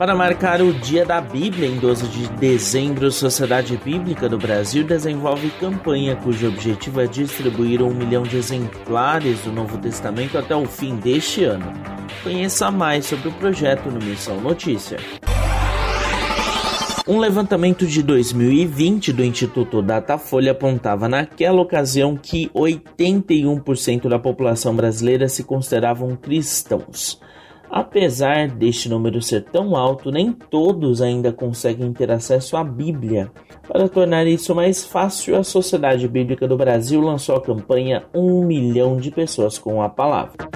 Para marcar o Dia da Bíblia, em 12 de dezembro, a Sociedade Bíblica do Brasil desenvolve campanha cujo objetivo é distribuir um milhão de exemplares do Novo Testamento até o fim deste ano. Conheça mais sobre o projeto no Missão Notícia. Um levantamento de 2020 do Instituto Datafolha apontava naquela ocasião que 81% da população brasileira se consideravam cristãos. Apesar deste número ser tão alto, nem todos ainda conseguem ter acesso à Bíblia. Para tornar isso mais fácil, a Sociedade Bíblica do Brasil lançou a campanha Um Milhão de Pessoas com a Palavra.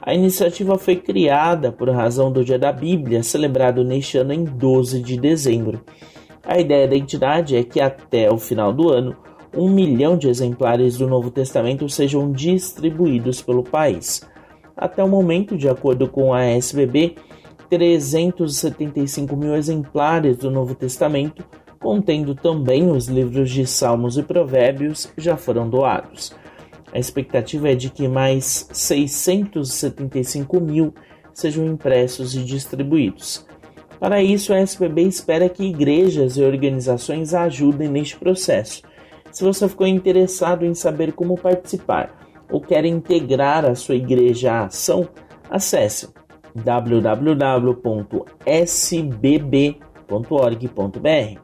A iniciativa foi criada por razão do Dia da Bíblia, celebrado neste ano em 12 de dezembro. A ideia da entidade é que até o final do ano, um milhão de exemplares do Novo Testamento sejam distribuídos pelo país. Até o momento, de acordo com a SBB, 375 mil exemplares do Novo Testamento, contendo também os livros de Salmos e Provérbios, já foram doados. A expectativa é de que mais 675 mil sejam impressos e distribuídos. Para isso, a SBB espera que igrejas e organizações ajudem neste processo. Se você ficou interessado em saber como participar, ou quer integrar a sua igreja à ação, acesse www.sbb.org.br.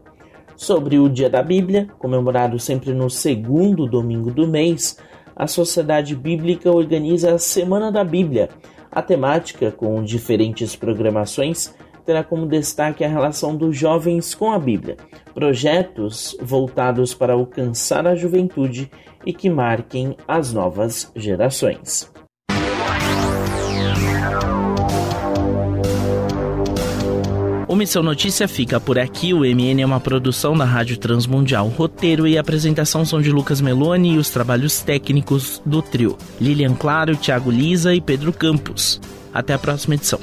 Sobre o Dia da Bíblia, comemorado sempre no segundo domingo do mês, a Sociedade Bíblica organiza a Semana da Bíblia. A temática, com diferentes programações, terá como destaque a relação dos jovens com a Bíblia, projetos voltados para alcançar a juventude e que marquem as novas gerações. O Missão Notícia fica por aqui. O MN é uma produção da Rádio Transmundial. roteiro e apresentação são de Lucas Meloni e os trabalhos técnicos do trio. Lilian Claro, Thiago Lisa e Pedro Campos. Até a próxima edição.